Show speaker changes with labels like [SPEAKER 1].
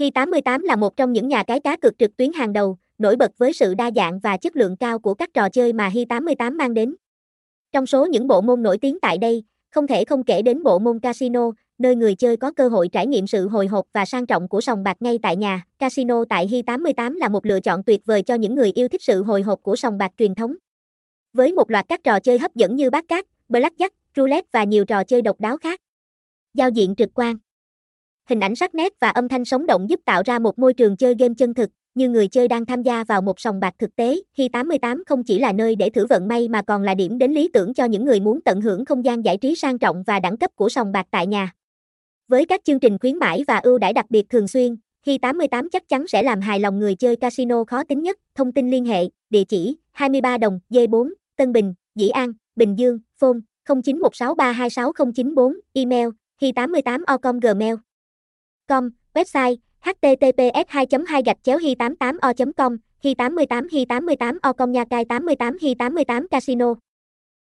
[SPEAKER 1] Hi88 là một trong những nhà cái cá cược trực tuyến hàng đầu, nổi bật với sự đa dạng và chất lượng cao của các trò chơi mà Hi88 mang đến. Trong số những bộ môn nổi tiếng tại đây, không thể không kể đến bộ môn casino, nơi người chơi có cơ hội trải nghiệm sự hồi hộp và sang trọng của sòng bạc ngay tại nhà. Casino tại Hi88 là một lựa chọn tuyệt vời cho những người yêu thích sự hồi hộp của sòng bạc truyền thống. Với một loạt các trò chơi hấp dẫn như bát cát, blackjack, roulette và nhiều trò chơi độc đáo khác. Giao diện trực quan Hình ảnh sắc nét và âm thanh sống động giúp tạo ra một môi trường chơi game chân thực, như người chơi đang tham gia vào một sòng bạc thực tế. Khi 88 không chỉ là nơi để thử vận may mà còn là điểm đến lý tưởng cho những người muốn tận hưởng không gian giải trí sang trọng và đẳng cấp của sòng bạc tại nhà. Với các chương trình khuyến mãi và ưu đãi đặc biệt thường xuyên, khi 88 chắc chắn sẽ làm hài lòng người chơi casino khó tính nhất. Thông tin liên hệ, địa chỉ 23 đồng, D4, Tân Bình, Dĩ An, Bình Dương, phone 0916326094, email khi 88 ocom gmail com, website, https 2 2 gạch chéo hi 88 o com, hi 88 hi 88 o com, nhà cài 88 hi 88 casino.